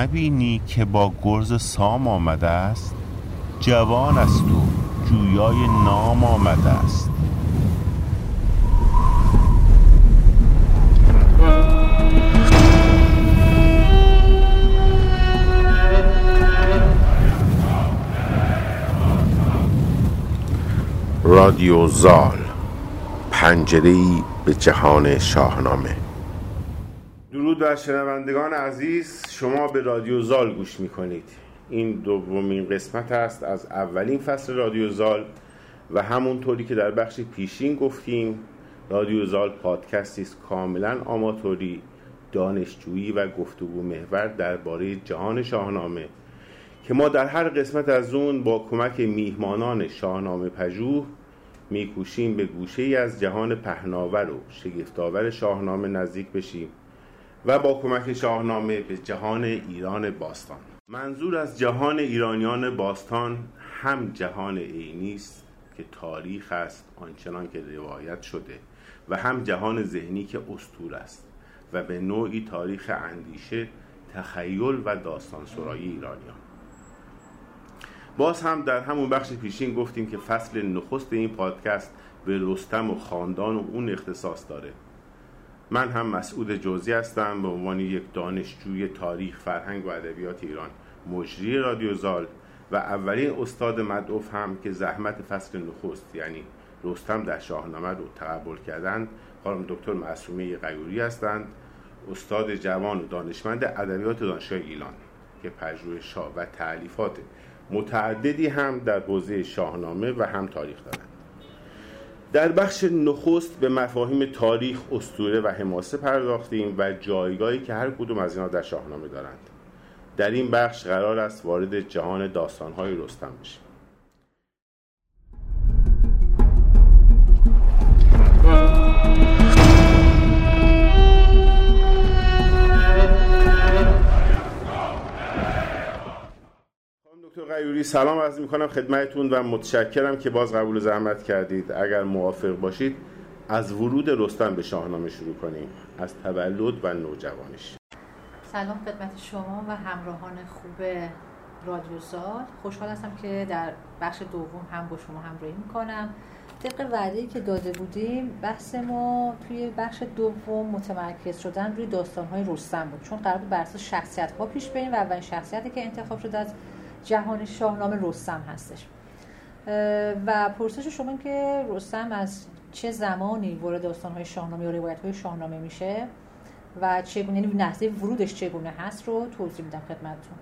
نبینی که با گرز سام آمده است؟ جوان است و جویای نام آمده است. رادیو زال پنجره به جهان شاهنامه. درود بر شنوندگان عزیز. شما به رادیو زال گوش می‌کنید. این دومین قسمت است از اولین فصل رادیو زال و همونطوری که در بخش پیشین گفتیم رادیو زال پادکستی است کاملا آماتوری دانشجویی و گفتگو محور درباره جهان شاهنامه که ما در هر قسمت از اون با کمک میهمانان شاهنامه پژوه میکوشیم به گوشه ای از جهان پهناور و شگفتآور شاهنامه نزدیک بشیم. و با کمک شاهنامه به جهان ایران باستان. منظور از جهان ایرانیان باستان هم جهان عینی است که تاریخ است آنچنان که روایت شده و هم جهان ذهنی که استور است و به نوعی تاریخ اندیشه تخیل و داستان سرایی ایرانیان. باز هم در همون بخش پیشین گفتیم که فصل نخست این پادکست به رستم و خاندان و اون اختصاص داره. من هم مسعود جوزی هستم به عنوان یک دانشجوی تاریخ فرهنگ و ادبیات ایران مجری رادیو زال. و اولین استاد مدعوف هم که زحمت فصل نخست یعنی رستم در شاهنامه رو تقبل کردند خانم دکتر معصومه قیوری هستند استاد جوان و دانشمند ادبیات دانشگاه ایلان که پژوهش‌ها و تعلیفات متعددی هم در حوزه شاهنامه و هم تاریخ دارند. در بخش نخست به مفاهیم تاریخ، استوره و حماسه پرداختیم و جایگاهی که هر کدوم از اینها در شاهنامه دارند. در این بخش قرار است وارد جهان داستانهای رستم بشیم. دکتر غیوری سلام عرض می‌کنم خدمتتون و متشکرم که باز قبول زحمت کردید. اگر موافق باشید از ورود رستم به شاهنامه شروع کنیم. از تولد و نوجوانیش. سلام خدمت شما و همراهان خوب رادیو زاد خوشحال هستم که در بخش دوم هم با شما همراهی می‌کنم. طبق وعده که داده بودیم بحث ما توی بخش دوم متمرکز شدن روی داستانهای رستم بود. چون قرار بود بر اساس شخصیت ها پیش بریم و اولین شخصیتی که انتخاب شده از جهان شاهنامه رستم هستش. و پرسش شما که رستم از چه زمانی وارد داستانهای شاهنامه و روایت‌های شاهنامه میشه و چگونه یعنی لحظه ورودش چگونه هست رو توضیح میدم خدمتتون.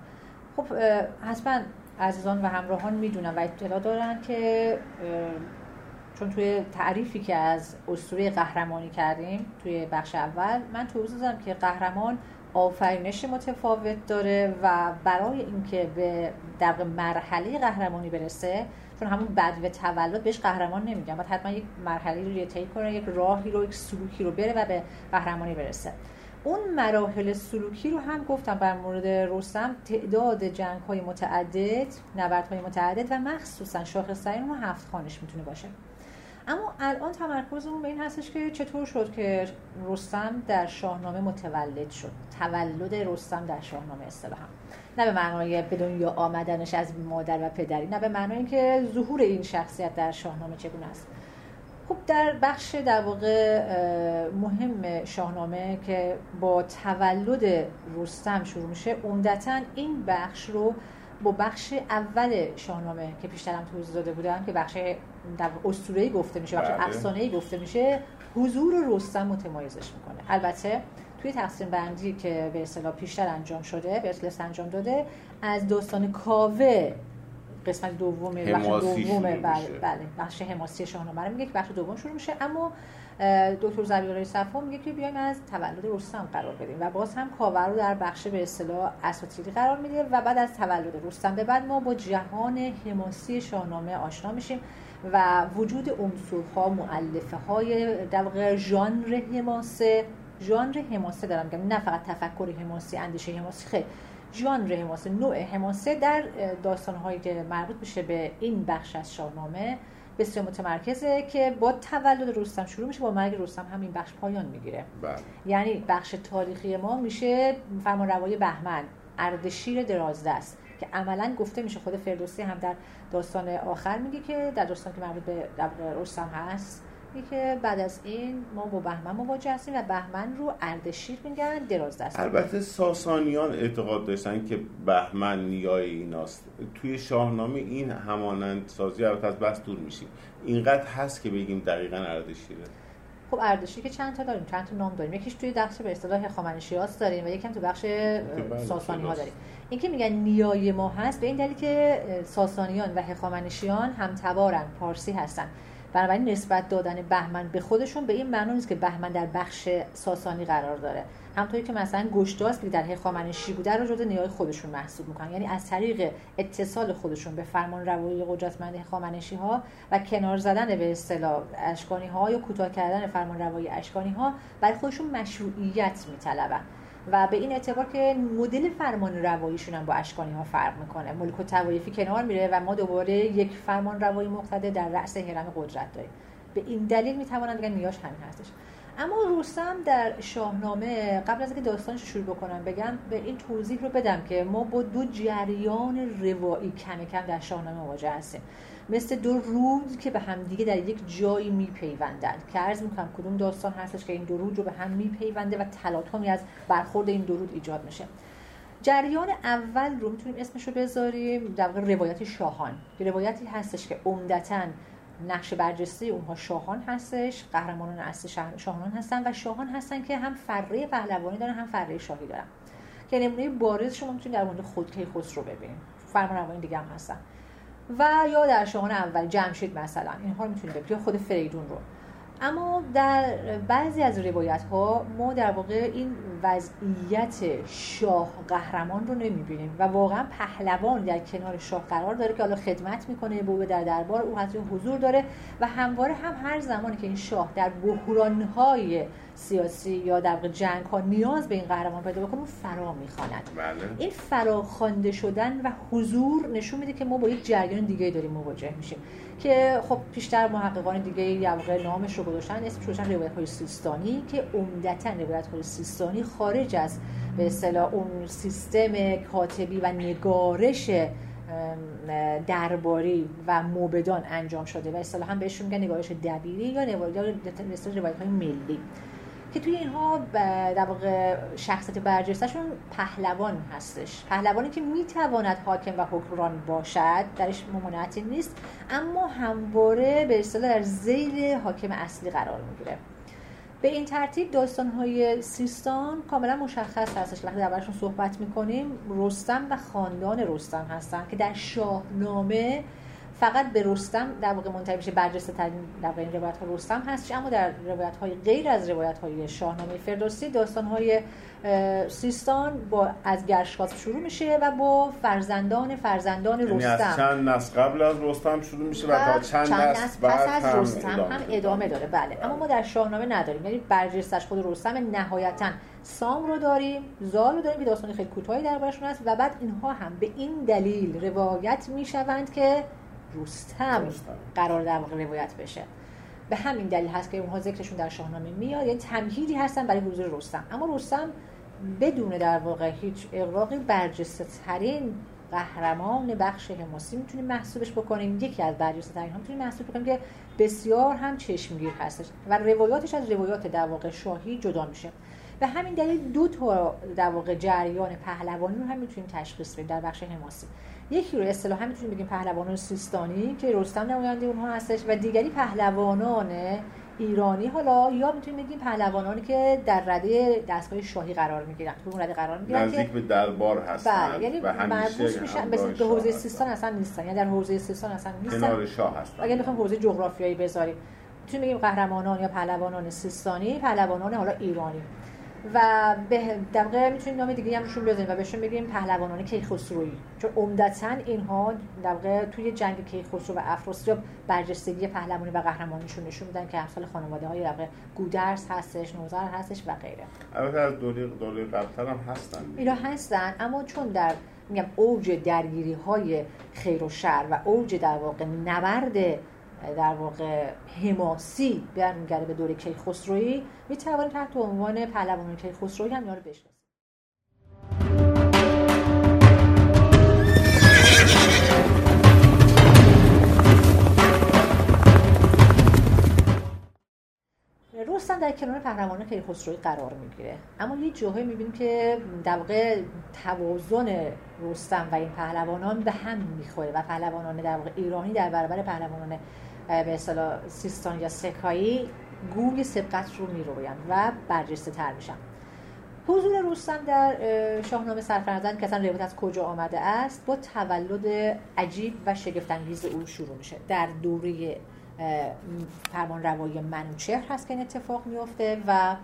خب حتما عزیزان و همراهان می‌دونن و اطلاع دارن که چون توی تعریفی که از اسطوره قهرمانی کردیم توی بخش اول من توضیح دادم که قهرمان آفرینش متفاوت داره و برای اینکه به در مرحله قهرمانی برسه چون همون بعد و تولد بهش قهرمان نمیگن. باید حتما یک مرحله رو طی کنه یک راهی رو یک سلوکی رو بره و به قهرمانی برسه. اون مراحل سلوکی رو هم گفتم بر مورد رستم تعداد جنگ های متعدد نبرد های متعدد و مخصوصا شاخصترین ما هفت خانش می‌تونه باشه. اما الان تمرکزمون به این هستش که چطور شد که رستم در شاهنامه متولد شد؟ تولد رستم در شاهنامه اصطلاحا. نه به معنای به دنیا آمدنش از مادر و پدری نه به معنای اینکه ظهور این شخصیت در شاهنامه چگونه است. خب در بخش در واقع مهم شاهنامه که با تولد رستم شروع میشه عمدتا این بخش رو با بخش اول شاهنامه که پیشترم توضیح داده بودم که بخش در اسطوره‌ای گفته میشه بخش افسانه‌ای گفته میشه حضور رستم متمایزش می‌کنه. البته توی تقسیم بندی که به اصطلاح پیشتر انجام شده به اصطلاح انجام داده از داستان کاوه قسمت دوم بخش دوم بله بله بخش حماسی شاهنامه میگه که بخش دوم شروع میشه. اما دکتر زبیرالله صفا میگه که بیایم از تولد رستم قرار بدیم و باز هم کاوه رو در بخش به اصطلاح اساطیری قرار میده و بعد از تولد رستم به بعد ما با جهان حماسی شاهنامه آشنا میشیم. و وجود عنصرها مؤلفه های در واقع ژانر حماسه ژانر حماسه دارم میگم نه فقط تفکر حماسی اندیشه حماسی خیلی ژانر حماسه نوع حماسه در داستانهایی که مربوط میشه به این بخش از شاهنامه بسیار متمرکزه که با تولد رستم شروع میشه با مرگ رستم هم این بخش پایان می‌گیره. بله. یعنی بخش تاریخی ما میشه فرمان روای بهمن اردشیر درازدست. که عملا گفته میشه خود فردوسی هم در داستان آخر میگه که در داستان که مربوط به رستم هست که بعد از این ما با بهمن مواجه هستیم و بهمن رو اردشیر میگن دراز دست البته ساسانیان اعتقاد داشتن که بهمن نیای ایناست. توی شاهنامه این همانند سازی البته از بس دور میشیم. اینقدر هست که بگیم دقیقا اردشیره. خب اردشیر که چند تا داریم؟ چند تا نام داریم؟ یکیش توی بخش به اصطلاح هخامنشیاس داریم و یکم تو بخش ساسانی ها داریم. این که میگن نیای ما هست به این دلیل که ساسانیان و هخامنشیان همتوارن پارسی هستن. بنابراین نسبت دادن بهمن به خودشون به این معنی نیست که بهمن در بخش ساسانی قرار داره. همطوری که مثلا گشتاس که در هخامنشی بوده رو جزو نیای خودشون محسوب می‌کنن. یعنی از طریق اتصال خودشون به فرمان روایی قدرتمند هخامنشی ها و کنار زدن به اصطلاح اشکانی ها یا کوتاه کردن فرمان روایی اشکانی ها برای خودشون مشروعیت میطلبن. و به این اعتبار که مدل فرمان رواییشون هم با اشکانی ها فرق می‌کنه. ملک و توایفی کنار میره و ما دوباره یک فرمان روایی مقتده در رأس هرم قدرت داریم. به این دلیل می‌توانند بگن نیاش همین هستش. اما روسم در شاهنامه قبل از اینکه داستانش شروع بکنم بگم به این توضیح رو بدم که ما با دو جریان روایی کم کم در شاهنامه مواجه هستیم. مثل دو رود که به همدیگه در یک جایی میپیوندند. که عرض می‌کنم کدوم داستان هستش که این دو رود رو به هم میپیونده و تلاطمی از برخورد این دو رود ایجاد میشه. جریان اول رو می‌تونیم اسمش رو بذاریم در واقع روایت شاهان. روایتی هستش که عمدتا نقش برجسته اونها شاهان هستش قهرمانان اصلی شاهان هستن و شاهان هستن که هم فره پهلوانی دارن هم فره شاهی دارن. که نمونه بارز شما می‌تونید در مورد خودکی خسرو ببینید. فرمان دیگه هم هستن. و یا در شاهان اول جمشید مثلا. اینها رو می‌تونید ببینید. خود فریدون رو. اما در بعضی از روایت ها ما در واقع این وضعیت شاه قهرمان رو نمی‌بینیم و واقعا پهلوان در کنار شاه قرار داره که حالا خدمت می‌کنه به در دربار او حضور حضور داره و همواره هم هر زمانی که این شاه در های سیاسی یا در جنگ ها نیاز به این قهرمان پیدا بکنه فرا می‌خواند بله. این فراخوانده شدن و حضور نشون میده که ما با یک جریان دیگه داریم مواجه میشیم که خب پیشتر محققان دیگه یه نامش رو گذاشتن اسمش گذاشتن روایت های سیستانی که عمدتا روایت های سیستانی خارج از به اصطلاح اون سیستم کاتبی و نگارش درباری و موبدان انجام شده. و اصطلاحا بهشون میگن نگارش دبیری یا روایت های ملی. که توی اینها در واقع شخصیت برجستهشون پهلوان هستش. پهلوانی که می‌تواند حاکم و حکمران باشد درش ممانعتی نیست اما همواره به اصطلاح در زیل حاکم اصلی قرار می‌گیره. به این ترتیب داستانهای سیستان کاملا مشخص هستش. وقتی دربارشون صحبت می‌کنیم رستم و خاندان رستم هستن که در شاهنامه فقط به رستم در واقع منتهی میشه برجسته ترین در این روایت ها رستم هست اما در روایت های غیر از روایت های شاهنامه فردوسی داستان های سیستان با از گرشکاس شروع میشه و با فرزندان فرزندان یعنی رستم. از چند نسل قبل از رستم شروع میشه و تا چند, چند نسل پس از هم رستم ادامه هم ادامه داره. بله. اما ما در شاهنامه نداریم. یعنی برجستش خود رستم نهایتا سام رو داریم زال رو داریم که داستان خیلی کوتاهی دربارشون هست و بعد اینها هم به این دلیل روایت می‌شوند که رستم قرار در واقع روایت بشه. به همین دلیل هست که اونها ذکرشون در شاهنامه میاد. یعنی تمهیدی هستن برای حضور رستم. اما رستم بدون در واقع هیچ اقراقی برجسته ترین قهرمان بخش حماسی می‌تونیم محسوبش بکنیم. یکی از برجسته ترین ها می‌تونیم محسوب بکنیم که بسیار هم چشمگیر هستش و روایاتش از روایات در واقع شاهی جدا میشه. به همین دلیل دو تا در واقع جریان پهلوانی رو هم می‌تونیم تشخیص بدیم در بخش حماسی. یکی رو اصطلاحا می‌تونیم بگیم پهلوانان سیستانی که رستم نماینده اونها هستش و دیگری پهلوانان ایرانی. حالا یا می‌تونیم بگیم پهلوانانی که در رده دستگاه شاهی قرار می‌گیرن. تو اون رده قرار می‌گیرن نزدیک به دربار هستن بله یعنی مربوط میشن به حوزه سیستان اصلا نیستن. یعنی در حوزه سیستان اصلا نیستن. کنار شاه هستن. اگه بخوایم حوزه جغرافیایی بذاریم. می‌تونیم بگیم قهرمانان یا پهلوانان سیستانی پهلوانان حالا ایرانی. و به دقیقه می‌تونیم نام دیگه هم روشون بزنیم و بهشون بگیم پهلوانان کیخسرویی چون عمدتا اینها در توی جنگ کیخسرو و افراسیاب برجستگی پهلوانی و قهرمانیشون نشون میدن که امثال خانواده های در گودرس هستش نوزر هستش و غیره. البته از دوره دوره قبلتر هم هستن. اینا هستن اما چون در میگم اوج درگیری های خیر و شر و اوج در واقع نبرد در واقع حماسی برمیگرده به دوره کیخسرویی می‌توانید تحت عنوان پهلوانان کیخسرویی هم اینا رو بشناسید. رستم در کنار پهلوانان کیخسرویی قرار می‌گیره. اما یه جاهایی می‌بینیم که در واقع توازن رستم و این پهلوانان به هم می‌خوره و پهلوانان در واقع ایرانی در برابر پهلوانان به اصطلاح سیستان یا سکایی گوی سبقت رو میرویند و برجسته تر میشن. حضور رستم در شاهنامه سرفرزند که اصلا روایت از کجا آمده است با تولد عجیب و شگفتانگیز او شروع میشه. در دوره فرمان روایی منوچهر هست که این اتفاق میفته و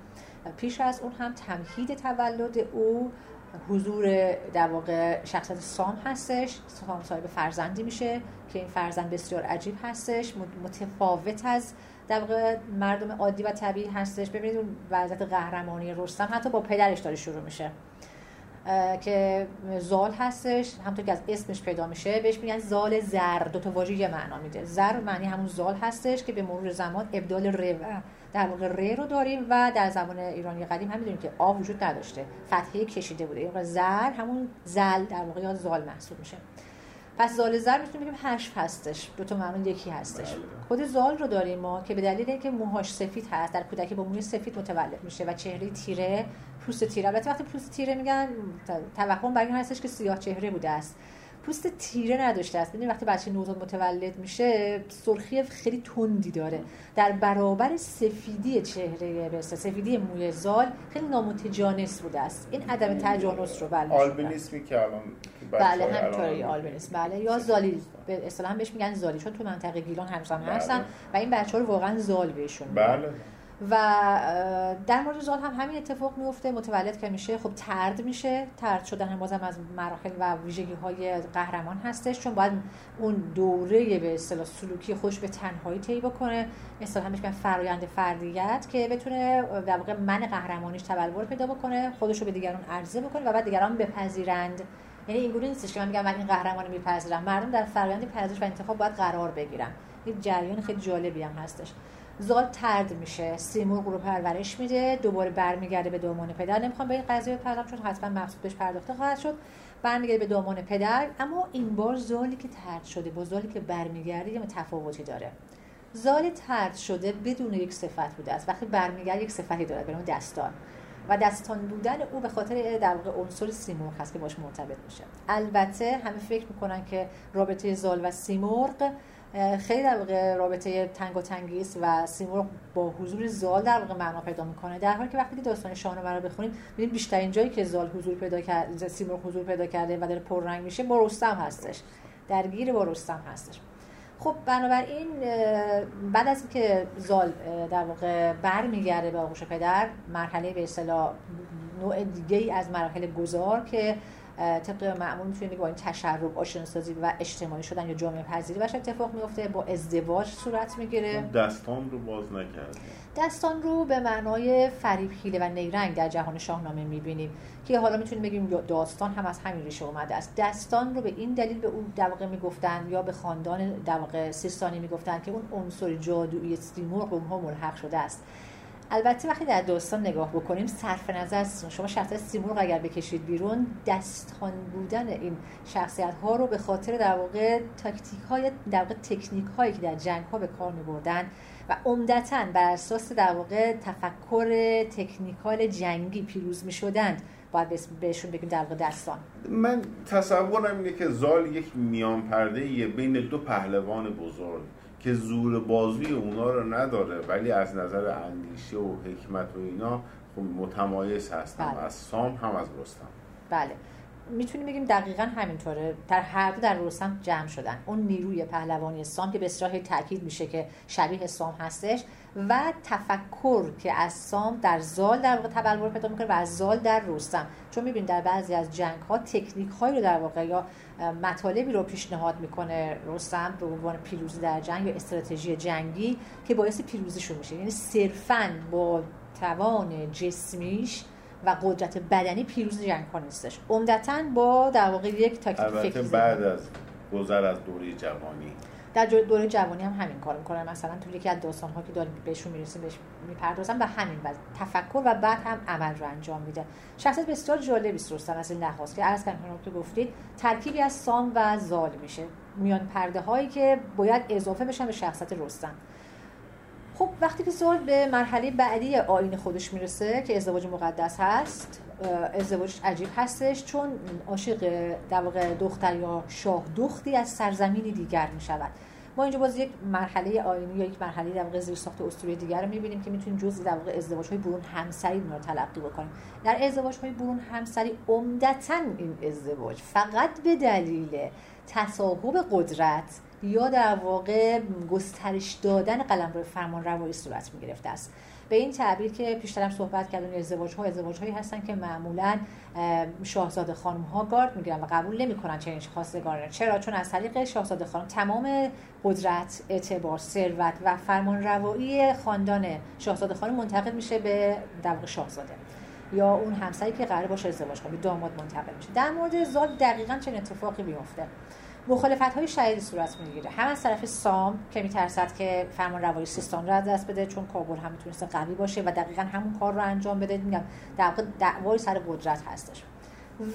پیش از اون هم تمهید تولد او حضور در واقع شخصیت سام هستش. سام صاحب فرزندی میشه که این فرزند بسیار عجیب هستش متفاوت از در واقع مردم عادی و طبیعی هستش. ببینید اون وضعیت قهرمانی رستم حتی با پدرش داره شروع میشه. که زال هستش همونطور که از اسمش پیدا میشه بهش میگن زال زر دو تا واژه یه معنا میده. زر معنی همون زال هستش که به مرور زمان ابدال ر در واقع ر رو داریم و در زمان ایرانی قدیم هم می‌دونیم که آ وجود نداشته. فتحه کشیده بوده. یا زر همون زل در واقع یا زال محسوب میشه. پس زال زر می‌تونیم بگیم حشف هستش. دو تا معنی یکی هستش. بله. خود زال رو داریم ما که به دلیل اینکه موهاش سفید هست در کودکی با موی سفید متولد میشه و چهره تیره پوست تیره. البته وقتی پوست تیره میگن توهم بر این هستش که سیاه چهره بوده است. پوست تیره نداشته است. ببینید وقتی بچه نوزاد متولد میشه سرخی خیلی تندی داره. در برابر سفیدی چهره به سفیدی موی زال خیلی نامتجانس بوده است. این عدم تجانس رو بله. آلبینیسمی که الان بله همینطوری آلبینیسم. بله یا زالی. به اصطلاح بهش میگن زالی چون تو منطقه گیلان هنوز هم هستن بله. و این بچه رو واقعا زال بهشون بله. و در مورد زال هم همین اتفاق میفته متولد که میشه. خب ترد میشه. ترد شدن بازم از مراحل و ویژگی های قهرمان هستش چون باید اون دوره به اصطلاح سلوکی خوش به تنهایی طی بکنه. مثلا همش فرایند فردیت که بتونه در واقع من قهرمانیش تبلور پیدا بکنه خودش رو به دیگران عرضه بکنه و بعد دیگران بپذیرند. یعنی اینگونه نیستش که من میگم من این قهرمان میپذیرم. مردم در فرایند پذیرش و انتخاب باید قرار بگیرن. یک جریان خیلی جالبی هم هستش. زال ترد میشه. سیمرغ رو پرورش میده. دوباره برمیگرده به دامان پدر. نمی‌خوام به این قضیه بپردازم چون حتما مقصود بهش پرداخته خواهد شد. برمیگرده به دامان پدر. اما این بار زالی که ترد شده با زالی که برمیگرده یه تفاوتی داره. زال ترد شده بدون یک صفت بوده است. وقتی برمیگرده یک صفتی داره به دستان. و دستان بودن او به خاطر در واقع عنصر سیمرغ هست که باش مرتبط میشه. البته همه فکر می‌کنن که رابطه زال و سیمرغ خیلی در واقع رابطه تنگ و تنگیست و سیمرغ با حضور زال در واقع معنا پیدا می‌کنه. در حالی که وقتی داستان شاهنامه رو بخونیم ببینیم بیشترین جایی که زال حضور پیدا کرده سیمرغ حضور پیدا کرده و داره پررنگ میشه با رستم هستش. درگیر با رستم هستش. خب بنابراین بعد از اینکه زال در واقع برمیگرده به آغوش پدر مرحله به اصطلاح نوع دیگه ای از مراحل گذار که طبق معمول می‌تونیم با این تشرب آشناسازی و اجتماعی شدن یا جامعه پذیری. باشه اتفاق میفته با ازدواج صورت می‌گیره. دستان رو باز نکرد دستان رو به معنای فریب حیله و نیرنگ در جهان شاهنامه می‌بینیم که حالا می‌تونیم بگیم داستان هم از همین ریشه اومده است. دستان رو به این دلیل به اون در واقع می‌گفتن یا به خاندان در واقع سیستانی می‌گفتن که اون عنصر جادویی سیمرغ اونها ملحق شده است. البته وقتی در داستان نگاه بکنیم صرف نظر شما شخصیت سیمرغ اگر بکشید بیرون دستان بودن این شخصیت ها رو به خاطر در واقع تاکتیک های در واقع تکنیک هایی که در جنگ ها به کار می بردن و عمدتا بر اساس در واقع تفکر تکنیکال جنگی پیروز می شدند باید بهشون بگیم در واقع دستان من تصورم اینه که زال یک میان پرده بین دو پهلوان بزرگ. که زور بازوی اونا رو نداره ولی از نظر اندیشه و حکمت و اینا خب متمایز هستن بله. از سام هم از رستم. بله. می‌تونیم بگیم دقیقا همینطوره. در هر دو در رستم جمع شدن. اون نیروی پهلوانی سام که به اصطلاح تاکید میشه که شبیه سام هستش و تفکر که از سام در زال در واقع تبلور پیدا می‌کنه و از زال در رستم. چون می‌بینیم در بعضی از جنگ ها تکنیک هایی رو در واقع یا مطالبی رو پیشنهاد می‌کنه رستم به عنوان پیروزی در جنگ یا استراتژی جنگی که باعث پیروزیشون میشه. یعنی صرفا با توان جسمیش و قدرت بدنی پیروز جنگ ها نیستش. عمدتا با در واقع یک تاکتیک فکری بعد از گذر از دوره جوانی در دوره جوانی هم همین کار می‌کنن. مثلا تو یکی از داستان ها که داریم بهشون می‌رسیم بهش می‌پردازن به همین وز تفکر و بعد هم عمل رو انجام میده. شخصیت بسیار جالبی رستم از این لحاظ که عرض کردم که گفتید ترکیبی از سام و زال میشه. میان پرده هایی که باید اضافه بشن به شخصیت رستم. خب وقتی که زال به مرحله بعدی آین خودش می‌رسه که ازدواج مقدس هست ازدواج عجیب هستش چون عاشق در واقع دختر یا شاه دختی از سرزمینی دیگر می شود ما اینجا باز یک مرحله آینی یا یک مرحله در واقع زیر ساخت اسطوره دیگر رو می‌بینیم که می‌تونیم جزء در واقع ازدواج های برون همسری رو تلقی بکنیم. در ازدواج های برون همسری عمدتا این ازدواج فقط به دلیل تصاحب قدرت یا در واقع گسترش دادن قلمرو فرمان روایی صورت می گرفته است. به این تعبیر که پیشترم صحبت کردن ازدواج ها ازدواج هایی هستن که معمولا شاهزاده خانم ها گارد می‌گیرن و قبول نمی‌کنن چنین خواستگاران چرا؟ چون از طریق شاهزاده خانم تمام قدرت اعتبار ثروت و فرمان روایی خاندان شاهزاده خانم منتقل میشه به در شاهزاده. یا اون همسری که قرار باشه ازدواج کنه داماد منتقل میشه. در مورد زاد دقیقا چه اتفاقی بیفته مخالفت های شدیدی صورت می‌گیره. هم از طرف سام که میترسد که فرمان روایی سیستان رو از دست بده چون کابل هم می‌تونست قوی باشه و دقیقا همون کار رو انجام بده. میگم در دعوای سر قدرت هستش.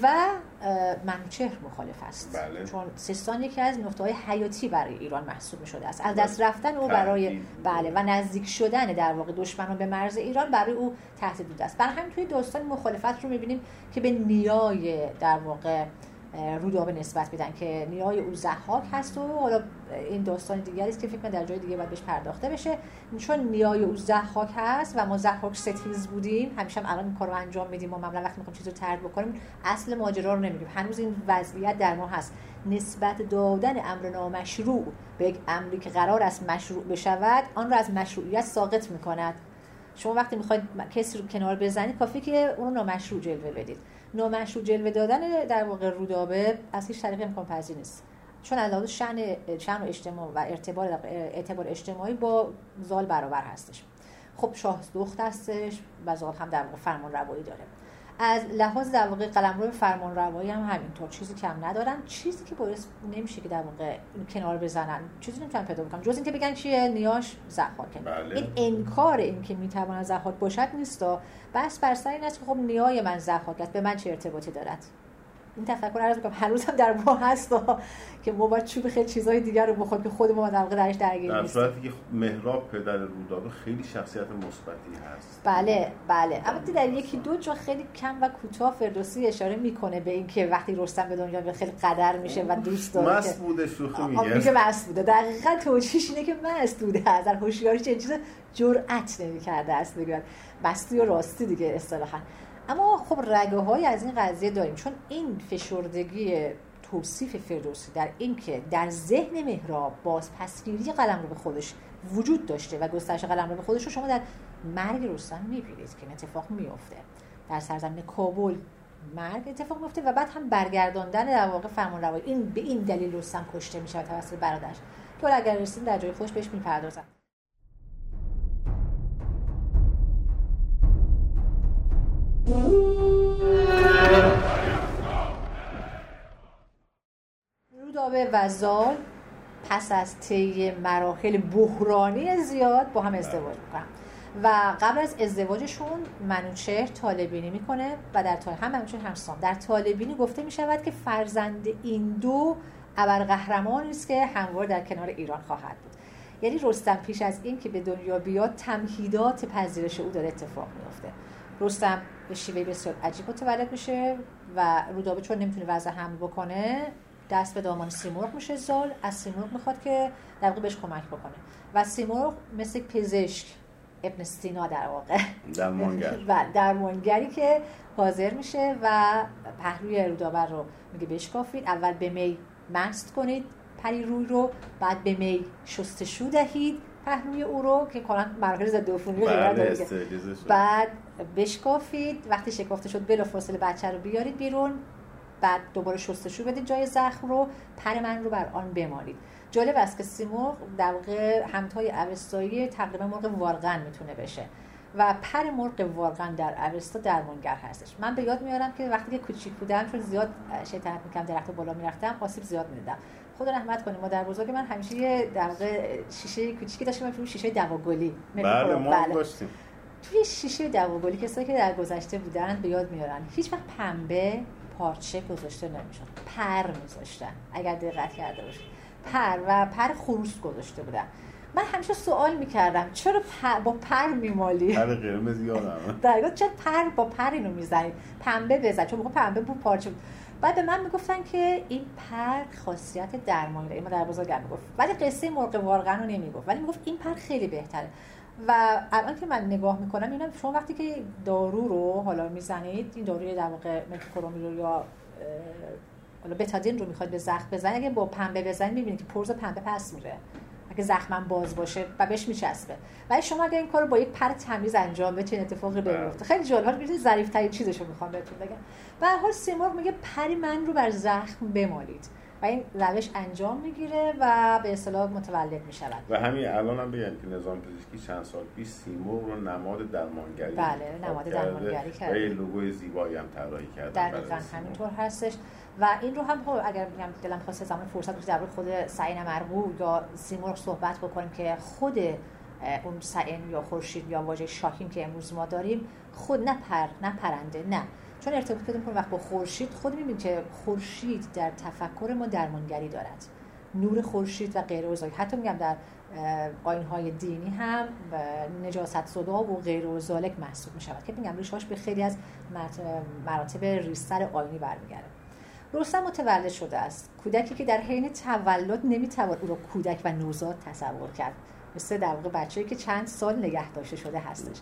و منوچهر مخالف است. بله. چون سیستان یکی از نقطه های حیاتی برای ایران محسوب شده است. از دست رفتن او برای بله و نزدیک شدن در واقع دشمنان به مرز ایران برای او تهدید است برای همین توی داستان مخالفت رو می‌بینیم که به نیای در واقع رودابه نسبت میدن که نیای او زحاک هست و حالا این داستان دیگری است که فکر کنم در جای دیگه باید بهش پرداخته بشه. چون نیای او زحاک هست و ما زحاک ستیز بودیم همیشه هم الان این کارو انجام میدیم و معمولا وقتی می‌خوایم چیزی رو ترد بکنیم اصل ماجرا رو نمیگیم. هنوز این وضعیت در ما هست. نسبت دادن امر نامشروع به یک امری که قرار است مشروع بشود آن را از مشروعیت ساقط می‌کند. شما وقتی می‌خواید کسی رو کنار بزنید کافی که اون رو نامشروع جلوه بدید. نامشروع جلوه دادن در واقع رودابه از هیچ طریقی امکان پذیر نیست. چون علاوه شأن شأن و اجتماع و ارتباط اعتبار اجتماعی با زال برابر هستش. خب شاه دخت هستش و زال هم در واقع فرمان روایی داره. از لحاظ در واقع قلمرو فرمان روایی هم همینطور. چیزی کم ندارن چیزی که باعث نمیشه که در واقع کنار بزنن. چیزی نمی‌تونن پیدا بکنن جز اینکه بگن چیه نیاش زحاکه. بله. این انکار این که می‌تواند زحاک باشد نیستا بس بر سر این است که خب نیای من زحاک است. به من چه ارتباطی دارد؟ این تفکر عرض می‌کنم هنوز هم در ما هست که ما باید چوب خیلی چیزهای دیگر رو بخوریم که خود ما در واقع درش درگیر در صورتی که مهراب پدر رودابه خیلی شخصیت مثبتی هست. بله بله. اما در یکی دو جا خیلی کم و کوتاه فردوسی اشاره می‌کنه به اینکه وقتی رستم به دنیا به خیلی قدر میشه و دوست داره مست بوده شوخی میگه. میگه مست بوده. دقیقاً توجیهش اینه که مست بوده. در هوشیاری چه چیز جرأت نمی‌کرده است دیگه مستی و راستی دیگه اصطلاحاً. اما خب رگه های از این قضیه داریم. چون این فشردگی توصیف فردوسی در اینکه در ذهن مهراب باز پسگیری قلم رو به خودش وجود داشته و گسترش قلم رو به خودش رو شما در مرگ رستم می‌بینید که این اتفاق میفته در سرزمین کابل مرگ اتفاق میفته و بعد هم برگرداندن در واقع فرمان روایی. این به این دلیل رستم کشته میشه توسط برادرش. که اگر رسیم در جای خودش بهش می‌پردازن رودابه و زال پس از طی مراحل بحرانی زیاد با هم ازدواج می‌کنن. و قبل از ازدواجشون منوچهر طالبینی می‌کنه و در طال... هم منوچهر هم سام. در طالبینی گفته می‌شود که فرزند این دو ابرقهرمانی است که هموار در کنار ایران خواهد بود. یعنی رستم پیش از این که به دنیا بیاد تمهیدات پذیرش او داره اتفاق میفته رستم به شیوه بسیار عجیب متولد میشه و رودابه چون نمی‌تونه وضع حمل بکنه دست به دامان سیمرغ میشه زال از سیمرغ می‌خواد که در بهش کمک بکنه. و سیمرغ مثل پزشک ابن سینا در واقع. درمانگر. و درمانگری که حاضر میشه و پهلوی رودابه رو میگه بشکافید. اول به می مست کنید پری روی رو بعد به می شستشو دهید. پهلوی او رو که کلا مراحل ضد عفونی رو بله بعد بشکافید. وقتی شکافته شد بلافاصله بچه رو بیارید بیرون. بعد دوباره شستشو بدید جای زخم رو. پر من رو بر آن بمالید. جالب است که سیمرغ در واقع همتای اوستایی تقریبا مرغ وارغن می‌تونه بشه و پر مرغ وارغن در اوستا درمانگر هستش. من به یاد میارم که وقتی که کوچیک بودم چون زیاد شیطنت می‌کردم درخت بالا می‌رفتم آسیب زیاد می‌دیدم خدا رحمت کنه مادر بزرگ من همیشه یه در شیشه کوچیکی داشتیم فیلم شیشه دواگلی. بله ما بله. داشتیم. توی شیشه دواگلی کسایی که در گذشته بودن به یاد میارن هیچ وقت پنبه پارچه گذاشته نمی‌شد. پر میذاشتن اگر دقت کرده باشید. پر و پر خروس گذاشته بودن. من همیشه سوال می‌کردم چرا پر با پر میمالی پر قرمز یادم در چرا پر با پر اینو می‌زنید؟ پنبه بزن چون موقع پنبه بود پارچه بعد به من می‌گفتن که این پر خاصیت درمانی داره. ما در بزرگ می‌گفت. ولی قصه مرغ وارغن رو نمی‌گفت. ولی می‌گفت این پر خیلی بهتره. و الان که من نگاه می‌کنم اینم شما وقتی که دارو رو حالا می‌زنید این داروی در واقع رو یا حالا بتادین رو می‌خواد به زخم بزنید اگه با پنبه بزنید می‌بینید که پرز پنبه پس میره. اگه زخمم باز باشه و بهش میچسبه. ولی شما اگه این کارو با یک پر تمیز انجام بدید چه اتفاقی بله. بیفته. خیلی جالب. ببینید ظریف ترین چیزشو می‌خوام بهتون بگم. و حال سیمرغ میگه پری من رو بر زخم بمالید. و این روش انجام می‌گیره و به اصطلاح متولد می‌شود. و همین الان هم بگم که نظام پزشکی چند سال پیش سیمرغ رو نماد درمانگری بله نماد درمانگری کرده و لوگوی زیبایی هم طراحی کرده دقیقاً همینطور هستش. و این رو هم خب اگر میگم دلم خواسته زمان فرصت بود در خود سعین مرغو یا سیمرغ صحبت بکنیم که خود اون سعین یا خورشید یا واژه شاهین که امروز ما داریم خود نه پر نه پرنده نه. چون ارتباط پیدا کنیم وقت با خورشید خود می‌بینیم که خورشید در تفکر ما درمانگری دارد. نور خورشید و غیر اوزایی حتی میگم در آین های دینی هم نجاست صدا و غیر ازالک محسوب می شود که میگم ریشاش به خیلی از مراتب ریستر آینی برمیگرده. رستم متولد شده است. کودکی که در حین تولد نمی‌توان او را کودک و نوزاد تصور کرد. مثل در واقع بچه‌ای که چند سال نگه داشته شده هستش.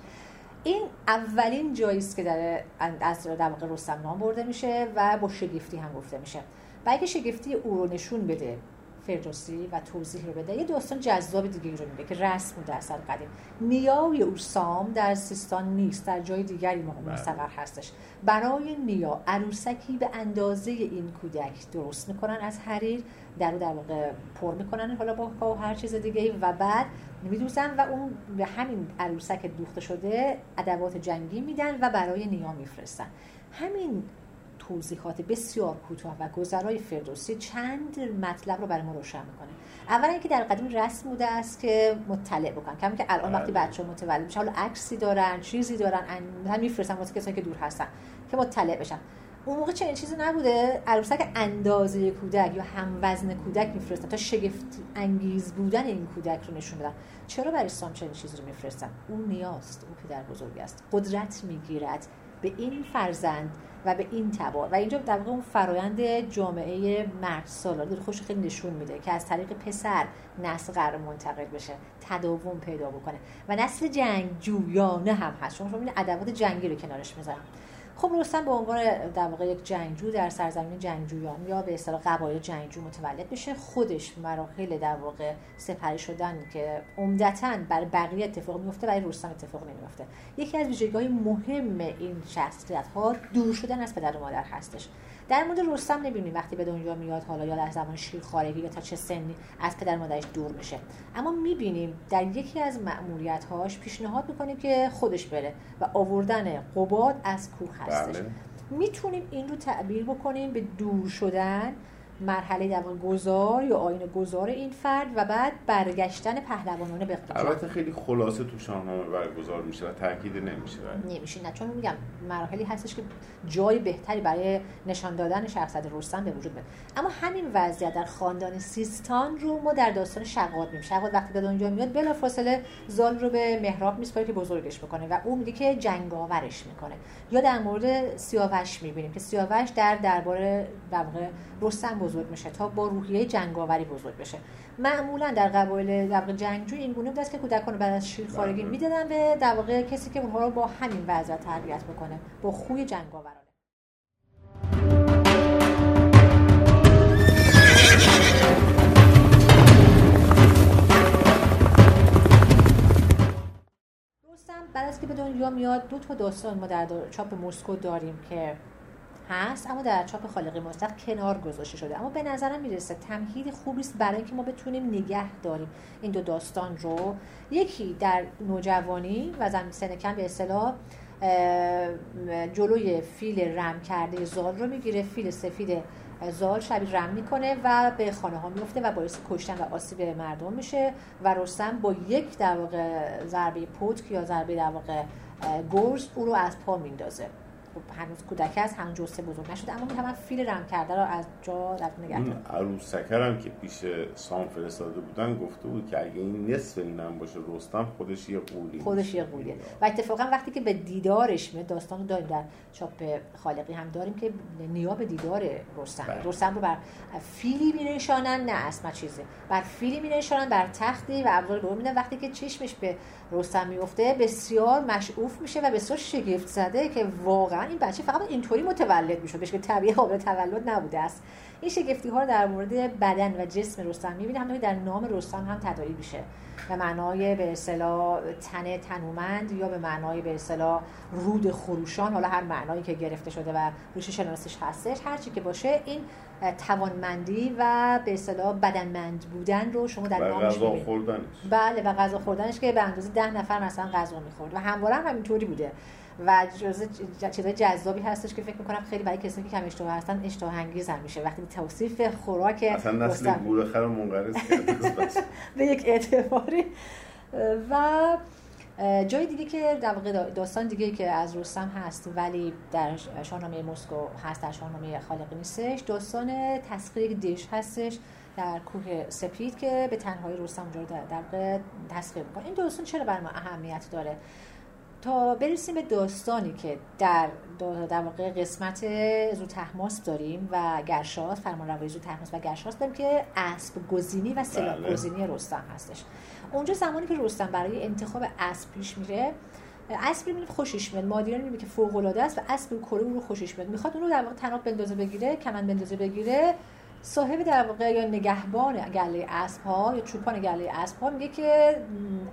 این اولین جایی است که در از در واقع رستم نام برده میشه و با شگفتی هم گفته میشه. و اگه شگفتی او رو نشون بده فردوسی و توضیح رو بده یه داستان جذاب دیگه رو میگه که رسم بوده اصل قدیم. نیای اورسام در سیستان نیست در جای دیگری بله. مستقر هستش. برای نیا عروسکی به اندازه این کودک درست می‌کنن از حریر. در رو در واقع پر می‌کنن حالا با هر چیز دیگه و بعد میدوزن و اون به همین عروسک دوخته شده ادوات جنگی میدن و برای نیا میفرستن. همین توضیحات بسیار کوتاه و گذرای فردوسی چند مطلب رو برای ما روشن می‌کنه. اولا اینکه در قدیم رسم بوده است که مطلع بکنن کمی که الان وقتی بله. بچه متولد میشه حالا عکسی دارن چیزی دارن میفرستن واسه کسایی که دور هستن که مطلع بشن. اون موقع چنین چیزی نبوده؟ عروسک اندازه کودک یا هم وزن کودک میفرستن تا شگفت انگیز بودن این کودک رو نشون بدن. چرا برای اسلام چنین چیزی رو میفرستن؟ اون نیاست اون پدر بزرگ است. قدرت می‌گیرد به این فرزند و به این تبار. و اینجا در واقع اون فرایند جامعه مرد سالار داره خوش خیلی نشون میده که از طریق پسر نسل قرار منتقل بشه تداوم پیدا بکنه. و نسل جنگ جویانه هم هست. شما ادوات جنگی رو کنارش می‌ذارم. خب رستم به عنوان در واقع یک جنگجو در سرزمین جنگجویان یا به اصطلاح قبایل جنگجو متولد میشه خودش مراحل در واقع سپری شدن که عمدتا بر بقیه اتفاق میفته برای رستم اتفاق نمیفته یکی از ویژگی‌های مهم این شخصیت ها دور شدن از پدر و مادر هستش. در مورد رستم نبینیم وقتی به دنیا میاد حالا یا در زمان خارگی یا تا چه سنی از پدر مادرش دور میشه اما می‌بینیم در یکی از مأموریت هاش پیشنهاد می‌کنیم که خودش بره و آوردن قباد از کوه هستش بله. می‌تونیم این رو تعبیر بکنیم به دور شدن مرحله در گذار یا آین گذار این فرد و بعد برگشتن پهلوانانه به البته خیلی خلاصه تو شاهنامه برگزار میشه و تاکید نمیشه. نمیشه. نه چون میگم مراحلی هستش که جای بهتری برای نشان دادن شخصیت رستم به وجود میاد. اما همین وضعیت در خاندان سیستان رو ما در داستان شقاد می‌بینیم. شقاد وقتی به دنیا میاد بلافاصله زال رو به مهراب میسپاره که بزرگش بکنه و او میگه که جنگاورش می‌کنه. یا در مورد سیاوش می‌بینیم که سیاوش در دربار در واقع رستم بزرگ میشه تا با روحیه جنگاوری بزرگ بشه معمولا در قبایل در جنگجو این گونه بود که کودکان بعد از شیرخوارگی بله. می‌دادن به در واقع کسی که اونها رو با همین وضعیت تربیت بکنه با خوی جنگاورانه بعد از که به دنیا میاد دو تا داستان ما در چاپ مسکو داریم که هست اما در چاپ خالقی مطلق کنار گذاشته شده. اما به نظرم می‌رسه تمهید خوبی است برای اینکه ما بتونیم نگه داریم. این دو داستان رو یکی در نوجوانی و زمین سنکن به اصطلاح جلوی فیل رم کرده زال رو می‌گیره. فیل سفید زال شبیه رم می‌کنه و به خانه ها میفته و باعث کشتن و آسیب مردم میشه و رستم با یک در واقع ضربه پتک یا ضربه در واقع گرز او رو از پا میندازه. خب هنوز کودک است همون جسه بزرگ نشده اما می‌تونم فیل رم کرده رو از جا در نگه اون عروسکر هم که پیش سام فرستاده بودن گفته بود که اگه این نصف اینم باشه رستم خودش یه قولی خودش یه قولیه. و اتفاقا وقتی که به دیدارش میاد داستان رو داریم در چاپ خالقی هم داریم که نیا به دیدار رستم. بله. رستم رو بر فیلی مینشانن نه اسم چیزه بر فیلی مینشانن بر تختی و ابزار میدن. وقتی که چشمش به رستم میفته بسیار مشعوف میشه و بسیار شگفت زده که واقعا این بچه فقط اینطوری متولد می‌شد بهش که طبیعی قابل تولد نبوده است. این شگفتی ها رو در مورد بدن و جسم رستم می‌بینیم همونطور در نام رستم هم تداعی میشه. به معنای به اصطلاح تن تنومند یا به معنای به اصطلاح رود خروشان حالا هر معنایی که گرفته شده و روش شناسش هستش هر چی که باشه این توانمندی و به اصطلاح بدنمند بودن رو شما در نامش غذا. خوردنش. بله و غذا خوردنش که به اندازه ده نفر مثلا غذا می‌خورد. و همواره هم همینطوری بوده. و جزء چیزای جذابی هستش که فکر می‌کنم خیلی برای کسایی که کم اشتها هستن اشتها انگیز هم میشه. وقتی توصیف خوراک اصلا نسل گورخر منقرض به یک اعتباری. و جای دیگه که در واقع داستان دیگه که از رستم هست ولی در شاهنامه مسکو هست در شاهنامه خالقی نیستش داستان تسخیر دش هستش در کوه سپید که به تنهایی رستم اونجا رو در واقع تسخیر می‌کنه. این داستان چرا بر ما اهمیت داره؟ تا برسیم به داستانی که در در واقع قسمت زوتحماس داریم و گرشاس فرمان روای زوتحماس و گرشاس داریم که اسب گزینی و سلاح بله. گزینی رستم هستش. اونجا زمانی که رستم برای انتخاب اسب پیش میره اسب می‌بینه خوشش میاد مادیان می‌بینه که فوق العاده است و اسب کره اون رو خوشش میاد. می‌خواد اون رو در واقع تناب بندازه بگیره کمن بندازه بگیره. صاحب در واقع یا نگهبان گله اسب ها یا چوپان گله اسب ها میگه که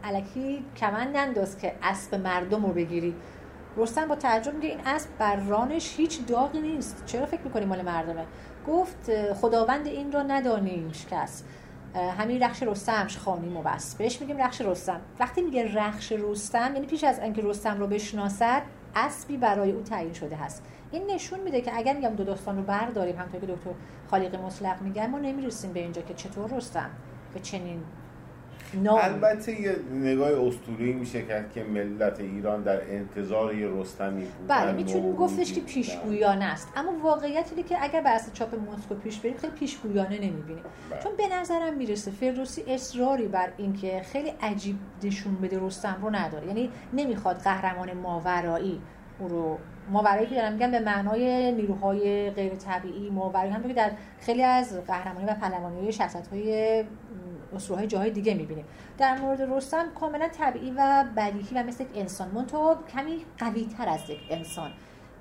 الکی کمن ننداز که اسب مردم رو بگیری. رستم با تعجب میگه این اسب بر رانش هیچ داغی نیست. چرا فکر می‌کنی مال مردمه؟ گفت خداوند این را ندانیم کس. همین رخش رستمش خانیم و بس. بهش میگیم رخش رستم. وقتی میگه رخش رستم یعنی پیش از اینکه رستم رو بشناسد اسبی برای او تعیین شده هست. این نشون میده که اگر میگم دو داستان رو برداریم همونطور که دکتر خالق مطلق میگن ما نمی‌رسیم به اینجا که چطور رستم به چنین البته یه نگاه اسطوره‌ای میشه کرد که ملت ایران در انتظار یه رستمی بودن بله می‌تونیم گفتش که. پیشگویانه است اما واقعیت اینه که اگر بر اساس چاپ مسکو پیش بریم خیلی پیشگویانه نمی‌بینیم بله. چون به نظرم می‌رسه فردوسی اصراری بر اینکه خیلی عجیب نشون بده رستم رو نداره یعنی نمی‌خواد قهرمان ماورایی او رو ماورایی که دارم میگم به معنای نیروهای غیر طبیعی ماورایی هم که در خیلی از قهرمانی و پهلوانی شخصیت های اسطوره‌های جاهای دیگه می‌بینیم. در مورد رستم کاملا طبیعی و بدیهی و مثل یک انسان. منتها کمی قوی تر از یک انسان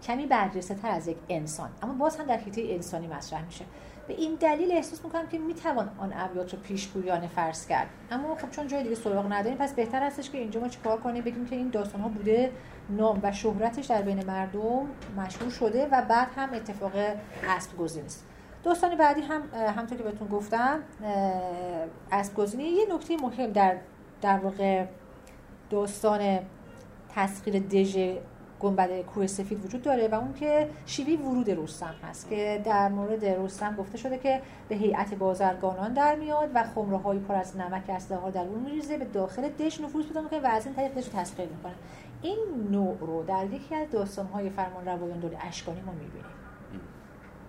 کمی برجسته تر از یک انسان. اما باز هم در حیطه انسانی مطرح میشه. به این دلیل احساس می‌کنم که می‌توان آن ابیات رو پیشگویانه فرض کرد. اما خب چون جای دیگه سراغ نداریم پس بهتر هستش که اینجا ما چیکار کنیم؟ بگیم که این داستان ها بوده نام و شهرتش در بین مردم مشهور شده و بعد هم اتفاق اسب گزینی است. داستان بعدی هم اه، همونطور که بهتون گفتم. اه، اسب گزینی یه نکته مهم در در واقع داستان تسخیر دژ گنبد کوه سفید وجود داره و اون که شیوه ورود رستم هست که در مورد رستم گفته شده که به هیئت بازرگانان در میاد و خمره های پر از نمک اسلحه ها در اون میریزه به داخل دژ نفوذ پیدا می‌کنه و از این طریق دژ رو تسخیر می‌کنه. این نوع رو در یکی از داستان های فرمان روایان دوره اشکانی ما می‌بینیم.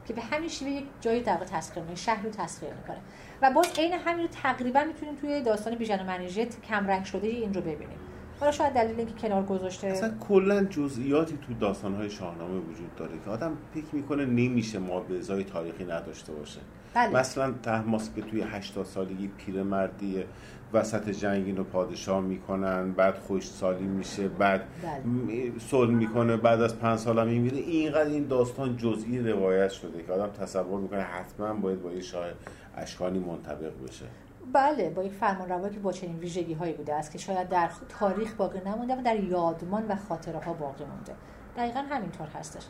که به همین شیوه یک جایی در واقع تسخیر می‌کنه شهر رو تسخیر می‌کنه. و باز عین همین رو تقریبا می‌تونیم توی داستان بیژن و منیژه کم رنگ شده این رو ببینیم. حالا شاید دلیل اینکه کنار گذاشته اصلا کلا جزئیاتی تو داستانهای شاهنامه وجود داره که آدم فکر می‌کنه نمیشه ما به ازای تاریخی نداشته باشه. بله. مثلا تحماس که توی 80 سالگی پیرمردی وسط جنگ اینو پادشاه می‌کنن بعد خوش سالی میشه بعد بله. صلح می‌کنه بعد از پنج سال هم میمیره. اینقدر این داستان جزئی روایت شده که آدم تصور می‌کنه حتما باید با یه شاه اشکانی منطبق بشه. بله با یک فرمان روایی که با چنین ویژگی هایی بوده است که شاید در تاریخ باقی نمونده و در یادمان و خاطره ها باقی مونده. دقیقا همینطور هستش.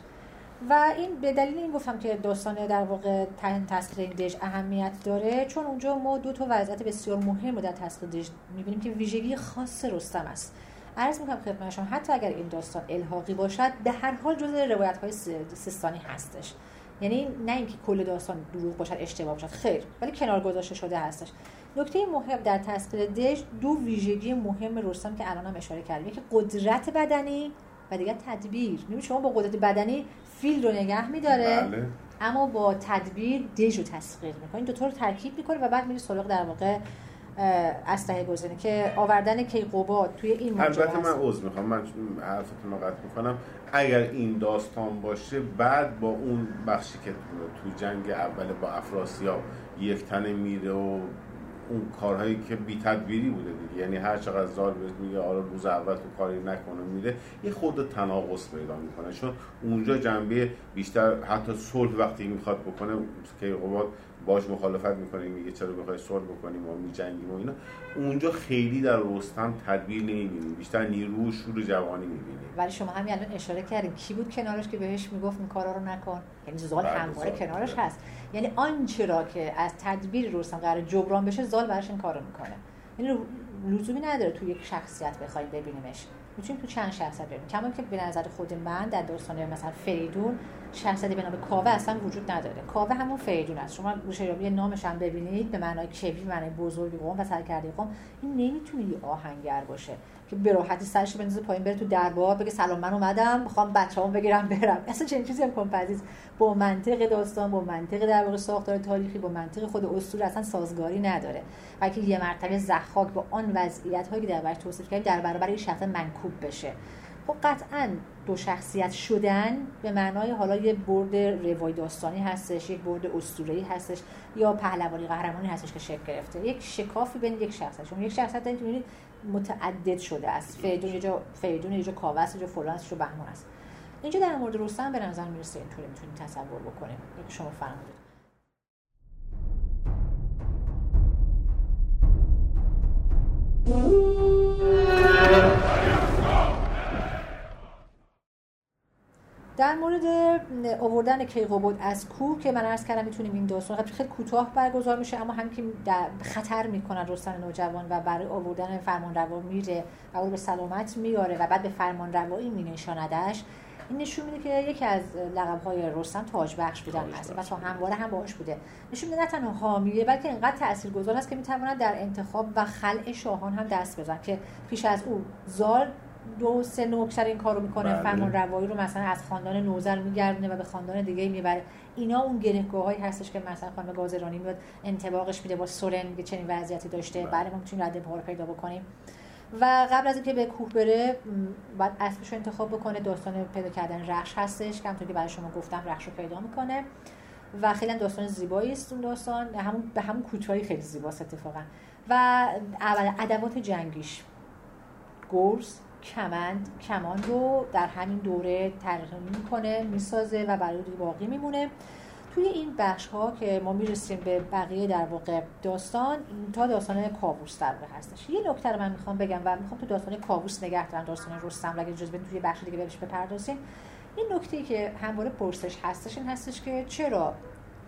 و این به دلیل این گفتم که داستان در واقع ت- تسخیر این دژ اهمیت داره چون اونجا ما دو تا وضعیت بسیار مهم رو در تسخیر دژ می‌بینیم که ویژگی خاص رستم است. عرض می‌کنم خدمت شما حتی اگر این داستان الحاقی باشد به هر حال جزء روایت های سیستانی هستش. یعنی نه اینکه کل داستان دروغ باشد اشتباه باشد خیر ولی کنار گذاشته شده هستش. نکته مهم در تسخیر دژ دو ویژگی مهم رستم که الان هم اشاره کردیم. یکی قدرت بدنی و دیگر تدبیر. می‌بینی شما با قدرت بدنی فیل رو نگه میداره بله. اما با تدبیر دژ رو تسخیر می‌کنه این دو تا رو ترکیب می‌کنه و بعد میره سراغ در واقع اسلحه گزینه که آوردن کیقوباد توی این ماجرا البته. من عذر می‌خوام من حرفتون رو قطع می‌کنم اگر این داستان باشه بعد با اون بخشی که تو جنگ اول با افراسیاب یک تنه میره و اون کارهایی که بی تدبیری بوده دیگه. یعنی هر چقدر زال میگه آره روز اول تو کاری نکنه میره یه خود تناقض پیدا می‌کنه. چون اونجا جنبه بیشتر حتی صلح وقتی می‌خواد بکنه که قباد باش مخالفت می‌کنه میگه چرا بخوای صلح بکنیم و میجنگیم و اینا. اونجا خیلی در رستم تدبیر نمی‌بینیم بیشتر نیرو شور جوانی می‌بینیم ولی شما همین الان اشاره کردین. کی بود کنارش که بهش می‌گفت این کارا رو نکن؟ یعنی زال همواره. کنارش. هست یعنی آنچه را که از تدبیر رستم قرار جبران بشه زال براش این کارو می‌کنه یعنی لزومی نداره تو یک شخصیت بخوایم ببینیمش می‌تونیم تو چند شخصیت ببینیم کما که به نظر خود من در داستان مثلا فریدون شخصیتی به نام کاوه اصلا وجود نداره. کاوه همون فریدون است. شما روشیابی نامش هم ببینید به معنای کبیر معنای بزرگ قوم و سرکرده قوم. این نمی‌تونه یه آهنگر باشه که به راحتی سرش رو بندازه پایین بره تو دربار بگه سلام من اومدم می‌خوام بچه‌ام بگیرم برم. اصلا چنین چیزی امکان پذیر با منطق داستان با منطق در واقع ساختار تاریخی با منطق خود اسطوره اصلا سازگاری نداره. بلکه یه مرتبه ضحاک با آن وضعیت هایی که در توصیف کردیم در برابر این شخص منکوب بشه. خب قطعا دو شخصیت شدن به معنای حالا یه برد روای داستانی هستش یک برد اسطوره‌ای هستش یا پهلوانی قهرمانی هستش که شکل گرفته. یک شکافی بین یک شخصیت. شما یک شخصیت دارید که می‌بینید متعدد شده است. فریدون یه جا فریدون یه جا کاوه است یه جا فلان است یه بهمان است. اینجا در مورد رستم به نظر می‌رسه اینطوری می‌تونیم تصور بکنیم. یک شما فرمودید. در مورد آوردن کیقوباد از کوه که من عرض کردم می‌تونیم این داستان خیلی کوتاه برگزار میشه اما هم که در خطر می‌کنن رستم نوجوان و برای آوردن فرمانروا میره و او به سلامت میاره و بعد به فرمانروایی مینشاندش این نشون میده که یکی از لقب های رستم تاج بخش بودن. هست و تا همواره هم باهاش بوده. نشون میده نه تنها حامیه بلکه اینقدر تاثیرگذار است که می‌تواند در انتخاب و خلع شاهان هم دست بزن که پیش از او زال دو سه این کارو می‌کنه بله. فرمان روایی رو مثلا از خاندان نوزر میگردونه و به خاندان دیگه می‌بره. اینا اون گرهگاه هایی هستش که مثلا خانم گازرانی میاد انطباقش میده با سورن که چنین وضعیتی داشته. بله. بله ما می‌تونیم رد پا رو پیدا بکنیم. و قبل از اینکه به کوه بره باید اسبش رو انتخاب بکنه. داستان پیدا کردن رخش هستش که همونطور که برای شما گفتم رخش رو پیدا می‌کنه. و خیلی داستان زیبایی است اون داستان. همون به همون کوتاهی خیلی زیباست اتفاقا. و اول ادوات جنگیش. گرز. کمند کمان رو در همین دوره طراحی می‌کنه می‌سازه و برای باقی میمونه. توی این بخش ها که ما می‌رسیم به بقیه در واقع داستان تا داستان کاووس در واقع هستش. یه نکته رو من می‌خوام بگم و می‌خوام تو داستان کاووس نگه دارم داستان رستم و اگه بدین توی بخش دیگه بهش بپردازیم. این نکته که همواره پرسش هستش این هستش که چرا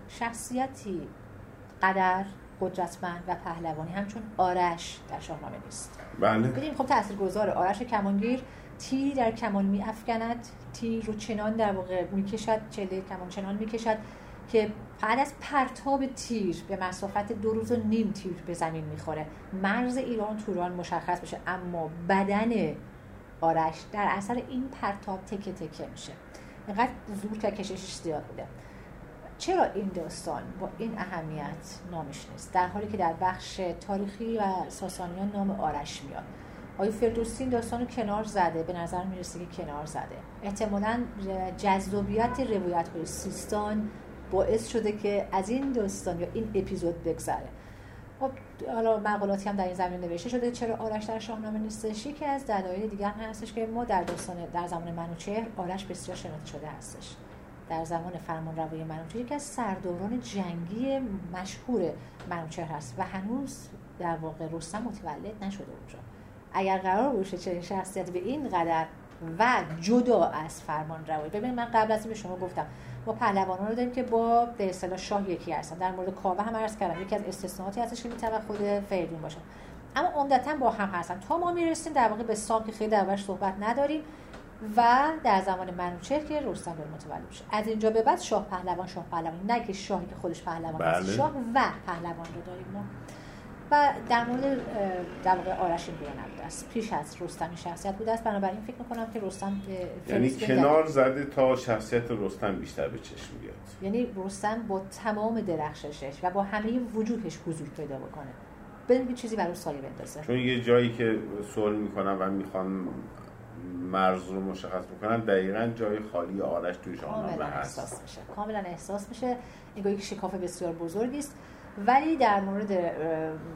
شخصیتی قدر قدرتمند و پهلوانی. همچون آرش در شاهنامه نیست. بله. ببینیم خب تاثیرگذاره آرش کمانگیر تیر در کمان میافکند تیر رو چنان در واقع می‌کشد چله کمان چنان می‌کشد که بعد از پرتاب تیر به مسافت دو روز و نیم تیر به زمین می‌خوره. مرز ایران توران مشخص بشه اما بدن آرش در اثر این پرتاب تکه تکه میشه. اینقدر زور که کششش زیاد بوده. چرا این داستان با این اهمیت نامش نیست؟ در حالی که در بخش تاریخی و ساسانیان نام آرش میاد. آقای فردوسی این داستان رو کنار زده. به نظر می‌رسه که کنار زده. احتمالا جذابیت روایت های سیستان باعث شده که از این داستان یا این اپیزود بگذره. خب حالا مقالاتی هم در این زمینه نوشته شده. چرا آرش در شاهنامه نیستش؟ یکی از دلایل دیگر هستش که ما در داستان در زمان منوچهر آرش بسیار شناخته شده هستش. در زمان فرمانروایی منوچهر یکی از سرداران جنگی مشهور منوچهر هست و هنوز در واقع رستم متولد نشده اونجا. اگر قرار باشه چنین شخصیت به این قدر و جدا از فرمان روایی ببین من قبل از این به شما گفتم ما پهلوانان رو داریم که با به اصطلاح شاه یکی هستن. در مورد کاوه هم عرض کردم یکی از استثناءاتی هستش که می‌تونه خود فریدون باشه. اما عمدتا با هم هستن. تا ما می‌رسیم در واقع به سام که خیلی دربارش صحبت نداریم. و در زمان منوچهر که رستم داره متولد میشه. از اینجا به بعد شاه پهلوان شاه پهلوان. نه که شاهی که خودش پهلوان بله. هست شاه و پهلوان رو داریم ما. و در مورد در واقع آرش این نبوده است. پیش از رستم شخصیت بوده است. بنابراین فکر می‌کنم که رستم یعنی کنار زده تا شخصیت رستم بیشتر به چشم بیاد. یعنی رستم با تمام درخششش و با همه وجوهش حضور پیدا بکنه. بدون چیزی برای سایه بندازه. چون یه جایی که سوال می‌کنن و می‌خوان مرز رو مشخص بکنن دقیقا جای خالی آرش توی شاهنامه کاملا هست. احساس میشه. کاملا احساس میشه. انگار یک شکاف بسیار بزرگی است. ولی در مورد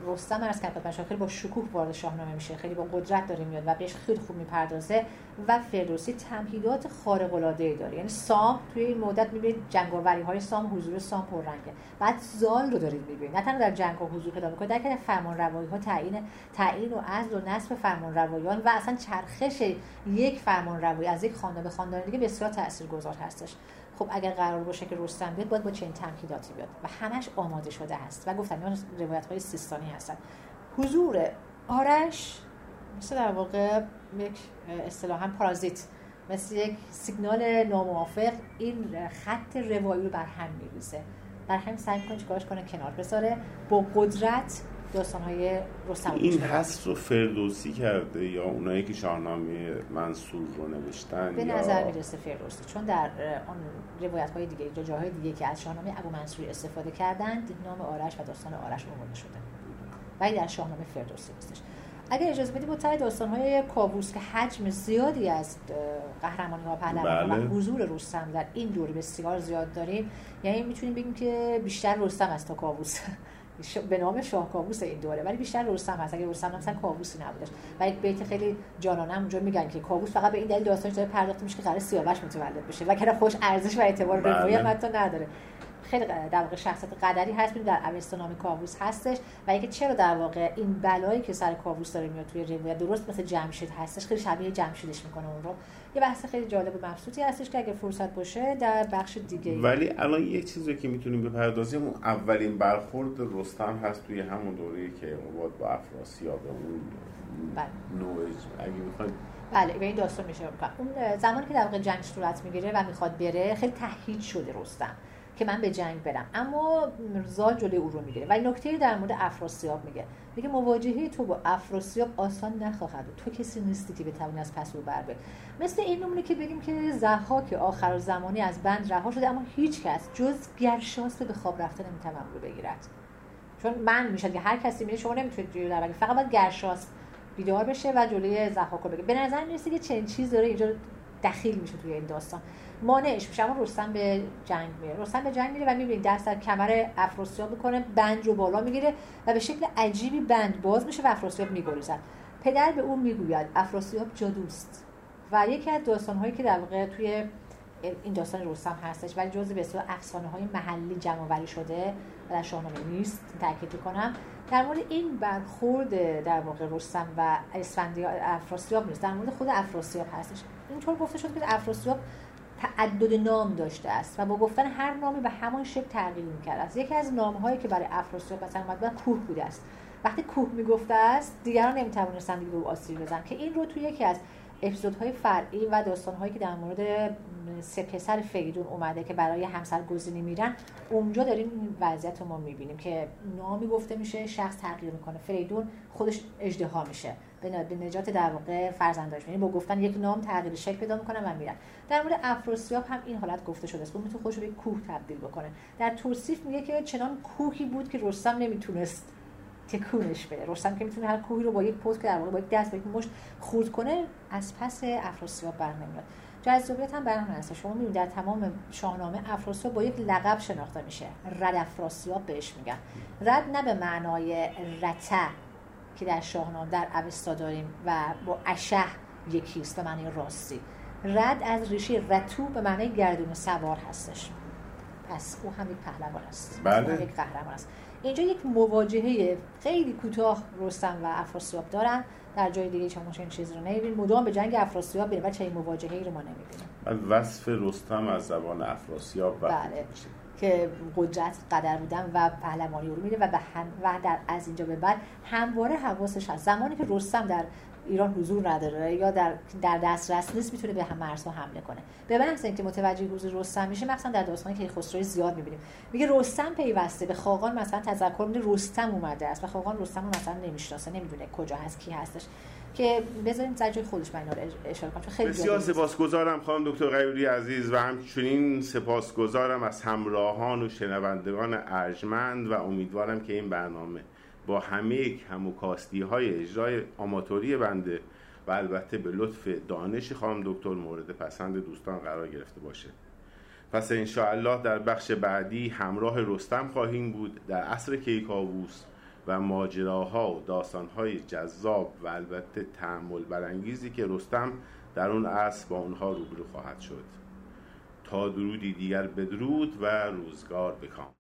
رستم ارز کرد خدمت شما خیلی با شکوه وارد شاهنامه میشه خیلی با قدرت داره میاد و بهش خیلی خوب می‌پردازه و فردوسی تمهیدات خارق العاده ای داره. یعنی سام توی این مدت می‌بینید جنگاوری های سام حضور سام پررنگه. بعد زال رو دارید می‌بینید. نه تنها در جنگ ها حضور پیدا می‌کنه در فرمان روایی ها تعیین تعیین و عزل و نصب فرمان روایان و اصلا چرخش یک فرمان روایی از یک خاندان به خاندان دیگه بسیار تاثیرگذار هستش. خب اگر قرار باشه که رستم بیاد باید با چنین تمهیداتی بیاد و همش آماده شده هست و گفتم اینا روایت های سیستانی هستن. حضور آرش مثل در واقع یک اصطلاحا پارازیت مثل یک سیگنال ناموافق این خط روایی رو بر هم میریزه. بر هم سعی می‌کنه چیکارش کنه؟ کنار بذاره. با قدرت داستانهای رستم رو این. حس رو فردوسی کرده یا اونایی که شاهنامه منصور رو نوشتن به یا نظر می‌رسه فردوسی چون در اه، آن روایت های دیگه یا جاهای دیگه که از شاهنامه ابو منصوری استفاده کردند نام آرش و داستان آرش آورده شده ولی در شاهنامه فردوسی نیستش اگر اجازه بدید با داستان های کاووس که حجم زیادی از قهرمانی ها پهلوان بله. و حضور رستم در این دوره بسیار زیاد داریم یعنی می‌تونیم بگیم که بیشتر رستم از تا کاووس ش- به نام شاه کاووس این دوره. ولی بیشتر رستم هست. اگه رستم مثلا کاووسی نبودش. و یک بیت خیلی جانانه اونجا میگن که کاووس فقط به این دلیل داستانش داره پرداخته میشه که قرار سیاوش متولد بشه. و که خوش ارزش و اعتبار بله. روایی هم حتی نداره. خیلی در واقع شخصیت قدری هست. در اوستا نام کاووس هستش. و اینکه چرا در واقع این بلایی که سر کاووس داره میاد توی روایت درست مثل جمشید هستش. خیلی شبیه جمشیدش می‌کنه اون رو. یه بحث خیلی جالب و مبسوطی هستش که اگه فرصت باشه در بخش دیگه ولی الان یه چیزی که می‌تونیم بپردازیم اون اولین برخورد رستم هست توی همون دوره که مباد با افراسیاب اون بله. اگه بله به این داستان میشه. اون زمانی که در واقع جنگ صورت می‌گیره و می‌خواد بره خیلی تهدید شده رستم که من به جنگ برم. اما زال جلوی او رو می‌گیره. ولی نکته در مورد افراسیاب میگه. میگه مواجهه تو با افراسیاب آسان نخواهد. تو کسی نیستی که بتوانی از پس او بر. مثل این نمونه که بگیم که ضحاک آخر زمانی از بند رها شده اما هیچ کس جز گرشاسب به خواب رفته نمی‌توان رو بگیرد چون من میشه که هر کسی میره شما نمی‌تونید جلوی در. فقط باید گرشاس بیدار بشه و جلوی ضحاک رو بگیره به نظر می‌رسه که چنین چیز داره اینجا دخیل میشه توی این داستان مانعش میشه. اما رستم به جنگ میره. رستم به جنگ میره و می‌بینید دست در کمر افراسیاب می‌کنه بند رو بالا می‌گیره و به شکل عجیبی بند باز میشه و افراسیاب میگریزد. پدر به او می‌گوید افراسیاب جادوست. و یکی از داستانهایی که در واقع توی این داستان رستم هستش ولی جزء بسیار افسانه های محلی جمع آوری شده و در شاهنامه نیست تاکید کنم در مورد این برخورد در واقع رستم و اسفندیار افراسیاب نیست. در مورد خود افراسیاب هستش. اینطور گفته شد که افراسیاب تعدد نام داشته است و با گفتن هر نامی به همان شکل تغییر می‌کرد. است یکی از نامهایی که برای افراسیاب مثلا اومد کوه بوده است. وقتی کوه می‌گفته است دیگران نمی‌توانستند دیگه به او آسیب بزنن که این رو توی یکی از اپیزودهای فرعی و داستانهایی که در مورد سه پسر فریدون اومده که برای همسر گزینی میرن اونجا داریم این وضعیت رو ما می‌بینیم که نامی گفته میشه شخص تغییر می‌کنه. فریدون خودش اجدها میشه. به نجات در واقع فرزنداش یعنی با گفتن یک نام تغییر شکل پیدا می‌کنن و میرن. در مورد افراسیاب هم این حالت گفته شده است. می‌تونه خودش به کوه تبدیل بکنه. در توصیف میگه که چنان کوهی بود که رستم نمی‌تونست تکونش بده. رستم که می‌تونه هر کوهی رو با یک پوست که در واقع با یک دست با یک مشت خورد کنه از پس افراسیاب بر نمیاد جذابیت هم برام هست. شما می‌بینید در تمام شاهنامه افراسیاب با یک لقب شناخته میشه. رد افراسیاب بهش میگن. رد نه به معنای رته. که در شاهنامه در اوستا داریم و با اشه یکیست به معنی راستی. رد از ریشه رتو به معنی گردون سوار هستش. پس او هم یک پهلوان است. بله. یک قهرمان است. اینجا یک مواجهه خیلی کوتاه رستم و افراسیاب دارن. در جای دیگه شما چنین چیزی رو نمی‌بینید مدام به جنگ افراسیاب میره و چنین مواجهه‌ای رو ما نمی‌بینیم. وصف رستم از زبان افراسیاب بله. که قدرت قدر بودن و پهلوانی رو میره و, به هم و در از اینجا به بعد همواره حواسش هست. زمانی که رستم در ایران حضور نداره یا در در دسترس نیست می‌تونه به هم مرزها حمله کنه. به محض اینکه متوجه حضور رستم میشه مثلا در داستانی که خسرو زیاد می‌بینیم. میگه رستم پیوسته. به خاقان مثلا تذکر میده رستم اومده است. و خاقان رستم رو مثلا نمی‌شناسه نمی‌دونه کجا هست کی هستش. که بذاریم در خودش من اشاره کنم خیلی بسیار سپاسگزارم خانم دکتر غیوری عزیز و همچنین سپاسگزارم از همراهان و شنوندگان ارجمند و امیدوارم که این برنامه با همه کم و کاستی های اجرای آماتوری بنده و البته به لطف دانش خانم دکتر مورد پسند دوستان قرار گرفته باشه. پس انشاءالله در بخش بعدی همراه رستم خواهیم بود در عصر کیکاووس. و ماجراها و داستانهای جذاب و البته تحمل برانگیزی که رستم در اون عصر با اونها روبرو خواهد شد. تا درودی دیگر بدرود و روزگار بکام.